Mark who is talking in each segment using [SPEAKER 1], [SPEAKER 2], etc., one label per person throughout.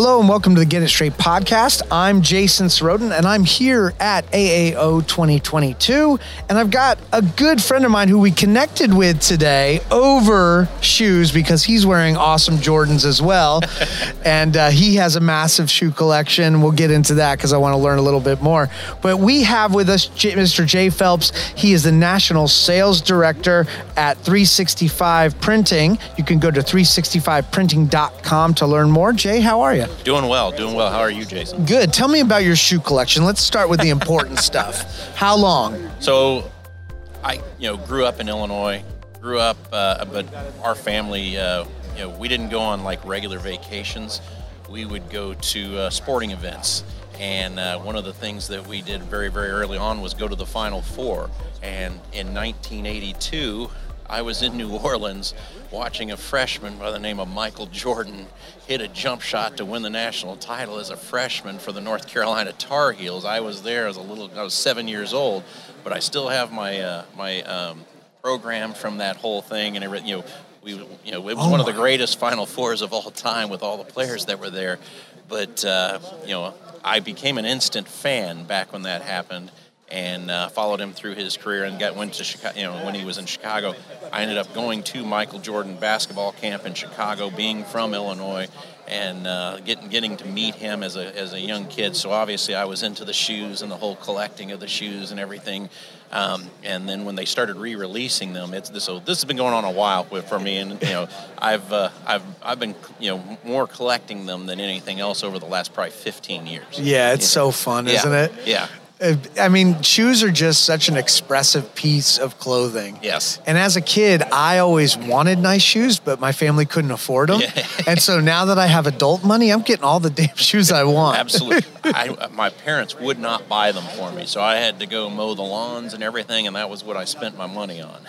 [SPEAKER 1] Hello and welcome to the Get It Straight podcast. I'm Jason Sroten and I'm here at AAO 2022. And I've got a good friend of mine who we connected with today over shoes because he's wearing awesome Jordans as well. and uh, he has a massive shoe collection. We'll get into that because I want to learn a little bit more. But we have with us J- Mr. Jay Phelps. He is the National Sales Director at 365 Printing. You can go to 365printing.com to learn more. Jay, how are you?
[SPEAKER 2] Doing well, doing well. How are you, Jason?
[SPEAKER 1] Good. Tell me about your shoe collection. Let's start with the important stuff. How long?
[SPEAKER 2] So, I you know grew up in Illinois. Grew up, uh, but our family, uh, you know, we didn't go on like regular vacations. We would go to uh, sporting events, and uh, one of the things that we did very, very early on was go to the Final Four. And in 1982, I was in New Orleans watching a freshman by the name of Michael Jordan hit a jump shot to win the national title as a freshman for the North Carolina Tar Heels. I was there as a little, I was seven years old, but I still have my uh, my um, program from that whole thing and everything. You know, we, you know, it was
[SPEAKER 1] Oh
[SPEAKER 2] one of the greatest Final Fours of all time with all the players that were there. But uh, you know, I became an instant fan back when that happened and uh, followed him through his career and got went to Chicago. You know, when he was in Chicago, I ended up going to Michael Jordan basketball camp in Chicago, being from Illinois, and uh, getting getting to meet him as a as a young kid. So obviously, I was into the shoes and the whole collecting of the shoes and everything. Um, and then when they started re-releasing them, it's this. So this has been going on a while for me, and you know, I've uh, I've I've been you know more collecting them than anything else over the last probably 15 years.
[SPEAKER 1] Yeah, it's so fun,
[SPEAKER 2] Yeah.
[SPEAKER 1] isn't it?
[SPEAKER 2] Yeah.
[SPEAKER 1] I mean, shoes are just such an expressive piece of clothing.
[SPEAKER 2] Yes.
[SPEAKER 1] And as a kid, I always wanted nice shoes, but my family couldn't afford them.
[SPEAKER 2] Yeah.
[SPEAKER 1] and so now that I have adult money, I'm getting all the damn shoes I want.
[SPEAKER 2] Absolutely. I, my parents would not buy them for me, so I had to go mow the lawns and everything, and that was what I spent my money on.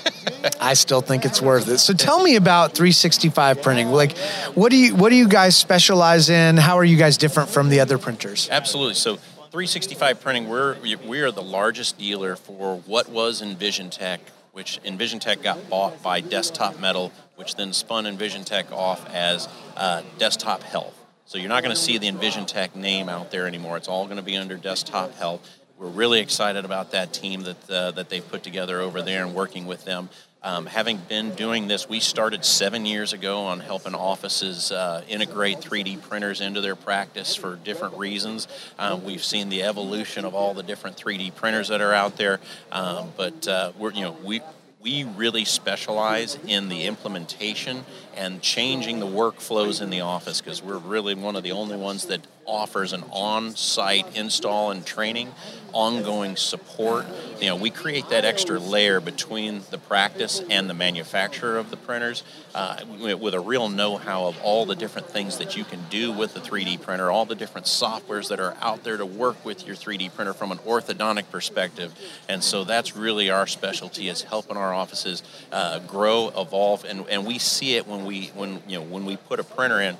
[SPEAKER 1] I still think it's worth it. So tell me about 365 printing. Like, what do you what do you guys specialize in? How are you guys different from the other printers?
[SPEAKER 2] Absolutely. So 365 Printing, we're we are the largest dealer for what was EnvisionTEC, which EnvisionTEC got bought by Desktop Metal, which then spun EnvisionTEC off as uh, Desktop Health. So you're not going to see the EnvisionTEC name out there anymore. It's all going to be under Desktop Health. We're really excited about that team that uh, that they've put together over there and working with them. Um, having been doing this, we started seven years ago on helping offices uh, integrate 3D printers into their practice for different reasons. Um, we've seen the evolution of all the different 3D printers that are out there, um, but uh, we're you know we we really specialize in the implementation and changing the workflows in the office because we're really one of the only ones that offers an on-site install and training ongoing support. You know we create that extra layer between the practice and the manufacturer of the printers uh, with a real know-how of all the different things that you can do with the 3d printer all the different softwares that are out there to work with your 3d printer from an orthodontic perspective. And so that's really our specialty is helping our offices uh, grow evolve and, and we see it when we when you know when we put a printer in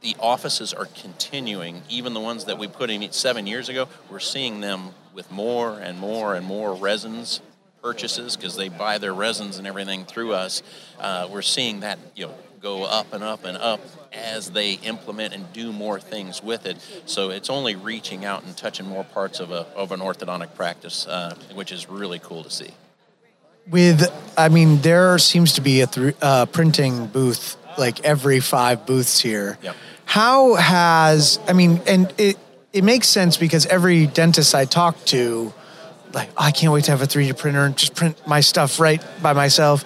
[SPEAKER 2] the offices are continuing, even the ones that we put in seven years ago, we're seeing them with more and more and more resins purchases because they buy their resins and everything through us. Uh, we're seeing that you know go up and up and up as they implement and do more things with it. So it's only reaching out and touching more parts of a of an orthodontic practice, uh, which is really cool to see.
[SPEAKER 1] With, I mean, there seems to be a thr uh, printing booth like every five booths here.
[SPEAKER 2] Yep.
[SPEAKER 1] How has, I mean, and it, it makes sense because every dentist I talk to, like, I can't wait to have a 3D printer and just print my stuff right by myself.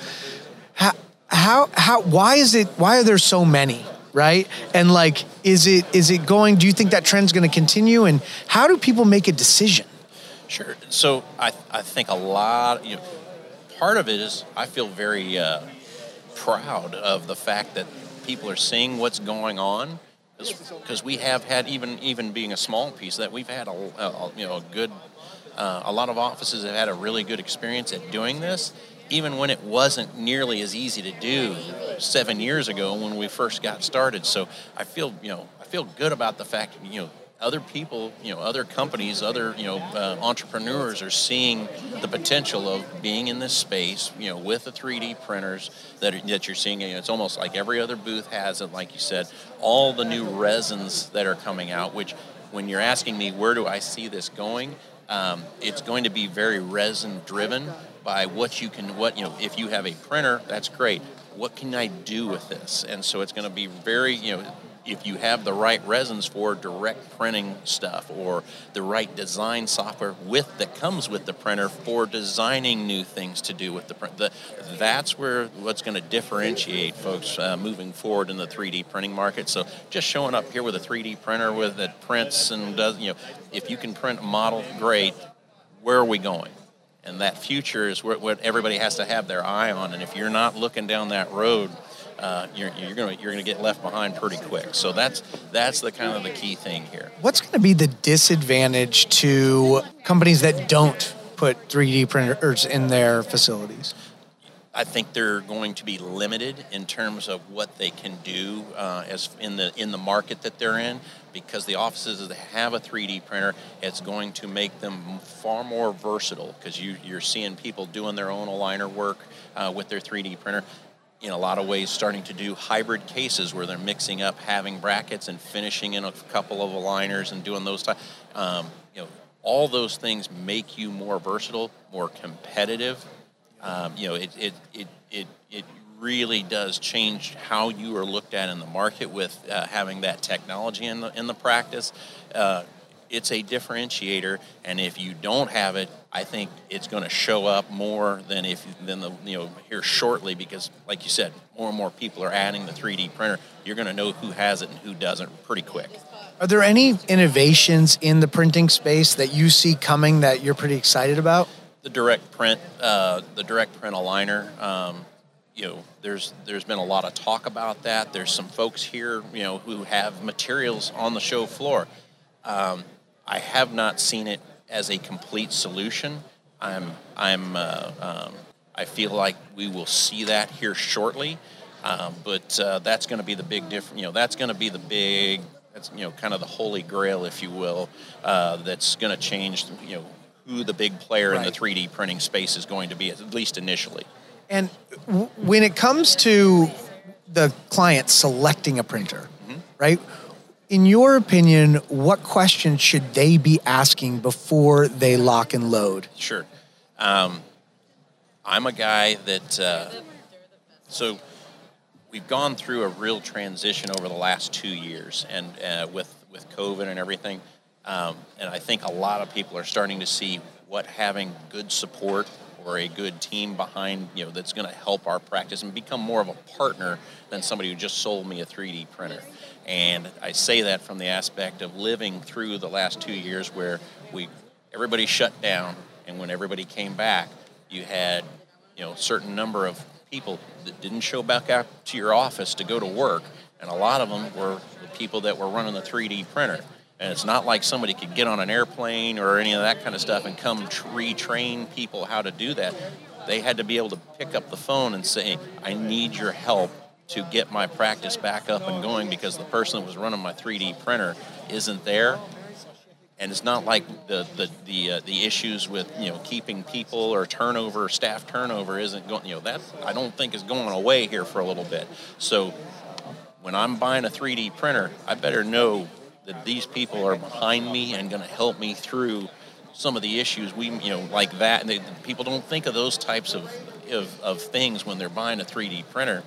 [SPEAKER 1] How, how, how, why is it, why are there so many? Right. And like, is it, is it going, do you think that trend's going to continue? And how do people make a decision?
[SPEAKER 2] Sure. So I, I think a lot, you know, part of it is I feel very uh, proud of the fact that people are seeing what's going on because we have had even even being a small piece that we've had a, a you know a good uh, a lot of offices have had a really good experience at doing this even when it wasn't nearly as easy to do seven years ago when we first got started. So I feel you know I feel good about the fact you know other people, you know, other companies, other you know, uh, entrepreneurs are seeing the potential of being in this space, you know, with the 3D printers that are, that you're seeing. it's almost like every other booth has it, like you said, all the new resins that are coming out. Which, when you're asking me where do I see this going, um, it's going to be very resin driven by what you can, what you know, if you have a printer, that's great. What can I do with this? And so it's going to be very, you know if you have the right resins for direct printing stuff or the right design software with that comes with the printer for designing new things to do with the print the, that's where what's going to differentiate folks uh, moving forward in the 3d printing market. So just showing up here with a 3d printer with that prints and does you know if you can print a model great. Where are we going? And that future is what everybody has to have their eye on. And if you're not looking down that road uh, you're, you're going you're going to get left behind pretty quick. So that's that's the kind of the key thing here.
[SPEAKER 1] What's going to be the disadvantage to companies that don't put 3D printers in their facilities?
[SPEAKER 2] I think they're going to be limited in terms of what they can do uh, as in the in the market that they're in, because the offices that have a 3D printer, it's going to make them far more versatile. Because you you're seeing people doing their own aligner work uh, with their 3D printer in a lot of ways starting to do hybrid cases where they're mixing up having brackets and finishing in a couple of aligners and doing those type. Um, you know, all those things make you more versatile, more competitive. Um, you know, it, it, it, it, it really does change how you are looked at in the market with uh, having that technology in the in the practice. Uh, it's a differentiator, and if you don't have it, I think it's going to show up more than if than the you know here shortly because, like you said, more and more people are adding the 3D printer. You're going to know who has it and who doesn't pretty quick.
[SPEAKER 1] Are there any innovations in the printing space that you see coming that you're pretty excited about?
[SPEAKER 2] The direct print, uh, the direct print aligner. Um, you know, there's there's been a lot of talk about that. There's some folks here, you know, who have materials on the show floor. Um, I have not seen it as a complete solution. I'm, I'm, uh, um, I feel like we will see that here shortly, um, but uh, that's going to be the big difference. You know, that's going to be the big, that's you know, kind of the holy grail, if you will, uh, that's going to change. You know, who the big player right. in the 3D printing space is going to be, at least initially.
[SPEAKER 1] And w- when it comes to the client selecting a printer, mm-hmm. right? In your opinion, what questions should they be asking before they lock and load?
[SPEAKER 2] Sure. Um, I'm a guy that, uh, so we've gone through a real transition over the last two years and uh, with, with COVID and everything. Um, and I think a lot of people are starting to see what having good support or a good team behind, you know, that's going to help our practice and become more of a partner than somebody who just sold me a 3D printer. And I say that from the aspect of living through the last two years where we everybody shut down, and when everybody came back, you had you know a certain number of people that didn't show back up to your office to go to work, and a lot of them were the people that were running the 3D printer. And it's not like somebody could get on an airplane or any of that kind of stuff and come retrain people how to do that. They had to be able to pick up the phone and say, I need your help to get my practice back up and going because the person that was running my 3D printer isn't there. And it's not like the the the, uh, the issues with you know keeping people or turnover, staff turnover isn't going. You know that I don't think is going away here for a little bit. So when I'm buying a 3D printer, I better know that these people are behind me and going to help me through some of the issues we you know like that. And they, people don't think of those types of, of of things when they're buying a 3D printer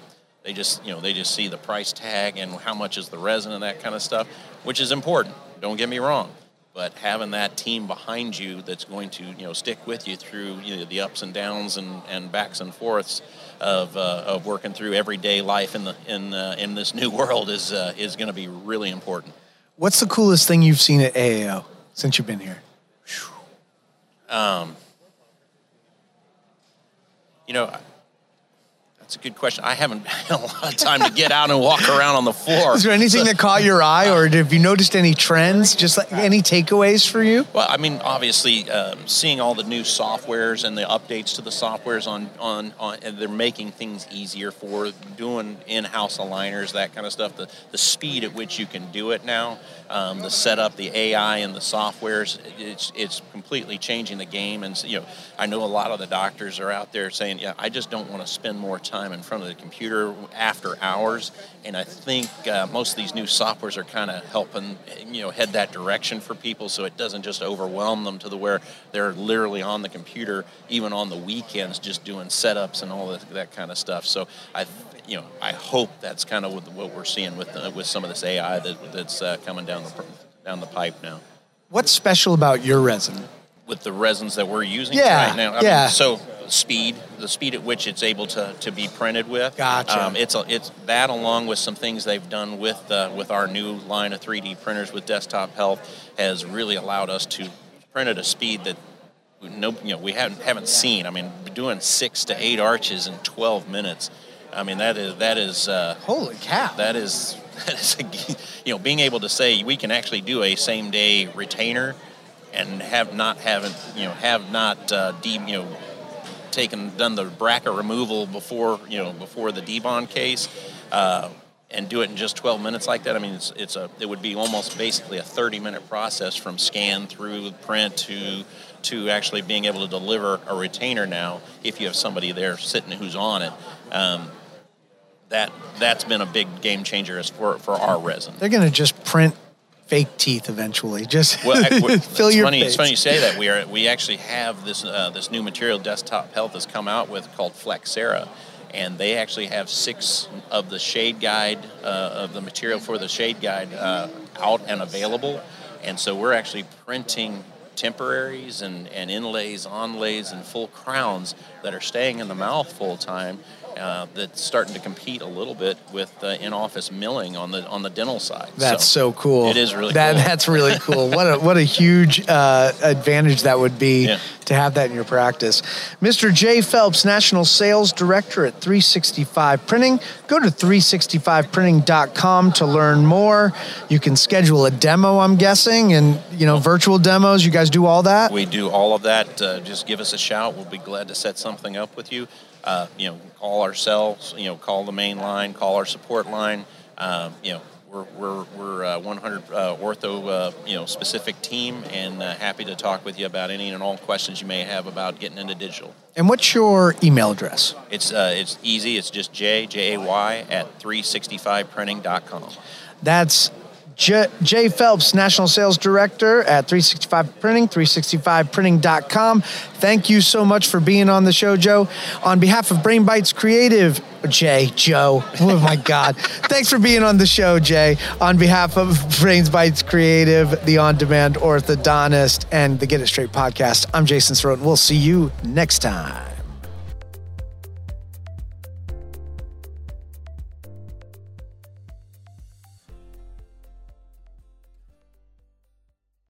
[SPEAKER 2] they just, you know, they just see the price tag and how much is the resin and that kind of stuff, which is important. Don't get me wrong, but having that team behind you that's going to, you know, stick with you through you know, the ups and downs and, and backs and forths of, uh, of working through everyday life in the in uh, in this new world is uh, is going to be really important.
[SPEAKER 1] What's the coolest thing you've seen at AAO since you've been here?
[SPEAKER 2] Um, you know, That's a good question. I haven't had a lot of time to get out and walk around on the floor.
[SPEAKER 1] Is there anything
[SPEAKER 2] So-
[SPEAKER 1] that caught your eye, or have you noticed any trends? Just like any takeaways for you?
[SPEAKER 2] Well, I mean, obviously, um, seeing all the new softwares and the updates to the softwares on, on, on and they're making things easier for doing in-house aligners, that kind of stuff. The, the speed at which you can do it now, um, the setup, the AI and the softwares, it's it's completely changing the game. And you know, I know a lot of the doctors are out there saying, "Yeah, I just don't want to spend more time in front of the computer after hours." And I think uh, most of these new softwares are kind of helping, you know, head that direction for people, so it doesn't just overwhelm them to the where they're literally on the computer, even on the weekends, just doing setups and all that, that kind of stuff. So I, you know, I hope that's kind of what, what we're seeing with the, with some of this AI that, that's uh, coming down the down the pipe now
[SPEAKER 1] What's special about your resin?
[SPEAKER 2] with the resins that we're using
[SPEAKER 1] Yeah,
[SPEAKER 2] right now. I
[SPEAKER 1] yeah.
[SPEAKER 2] Mean, so speed, the speed at which it's able to, to be printed with.
[SPEAKER 1] Gotcha.
[SPEAKER 2] Um, it's a, it's that along with some things they've done with uh, with our new line of 3D printers with Desktop Health has really allowed us to print at a speed that no you know we haven't haven't seen. I mean, doing six to eight arches in 12 minutes. I mean that is that is. Uh,
[SPEAKER 1] Holy cow!
[SPEAKER 2] that is that is a, you know being able to say we can actually do a same day retainer and have not haven't you know have not uh, de, you know taken done the bracket removal before you know before the debond case uh, and do it in just 12 minutes like that I mean it's, it's a it would be almost basically a 30 minute process from scan through print to to actually being able to deliver a retainer now if you have somebody there sitting who's on it um, that that's been a big game changer as for for our resin.
[SPEAKER 1] They're going to just print fake teeth eventually. Just
[SPEAKER 2] Well, I-
[SPEAKER 1] fill your
[SPEAKER 2] funny,
[SPEAKER 1] face.
[SPEAKER 2] It's funny you say that. We are we actually have this uh, this new material Desktop Health has come out with called Flexcera, and they actually have six of the shade guide uh, of the material for the shade guide uh, out and available, and so we're actually printing temporaries and, and inlays, onlays, and full crowns that are staying in the mouth full time. Uh, that's starting to compete a little bit with uh, in-office milling on the on the dental side.
[SPEAKER 1] That's so, cool.
[SPEAKER 2] It is really
[SPEAKER 1] that,
[SPEAKER 2] cool.
[SPEAKER 1] That's really cool. what a what a huge uh, advantage that would be
[SPEAKER 2] Yeah.
[SPEAKER 1] to have that in your practice. Mr. Jay Phelps, National Sales Director at 365 Printing. Go to 365printing.com to learn more. You can schedule a demo, I'm guessing, and you know virtual demos. You guys do all that.
[SPEAKER 2] We do all of that. Uh, just give us a shout. We'll be glad to set something up with you. Uh, you know, call ourselves. You know, call the main line. Call our support line. Um, you know, we're we're we're uh, 100 uh, ortho uh, you know specific team, and uh, happy to talk with you about any and all questions you may have about getting into digital.
[SPEAKER 1] and what's your email address?
[SPEAKER 2] It's uh, it's easy. It's just J J A Y at 365printing.com.
[SPEAKER 1] That's J- Jay Phelps, National Sales Director at 365 Printing, 365printing.com. Thank you so much for being on the show, Joe. On behalf of Brain Bytes Creative, Jay, Joe, oh my God. Thanks for being on the show, Jay. On behalf of Brains Bytes Creative, the on demand orthodontist, and the Get It Straight podcast, I'm Jason Sroten. We'll see you next time.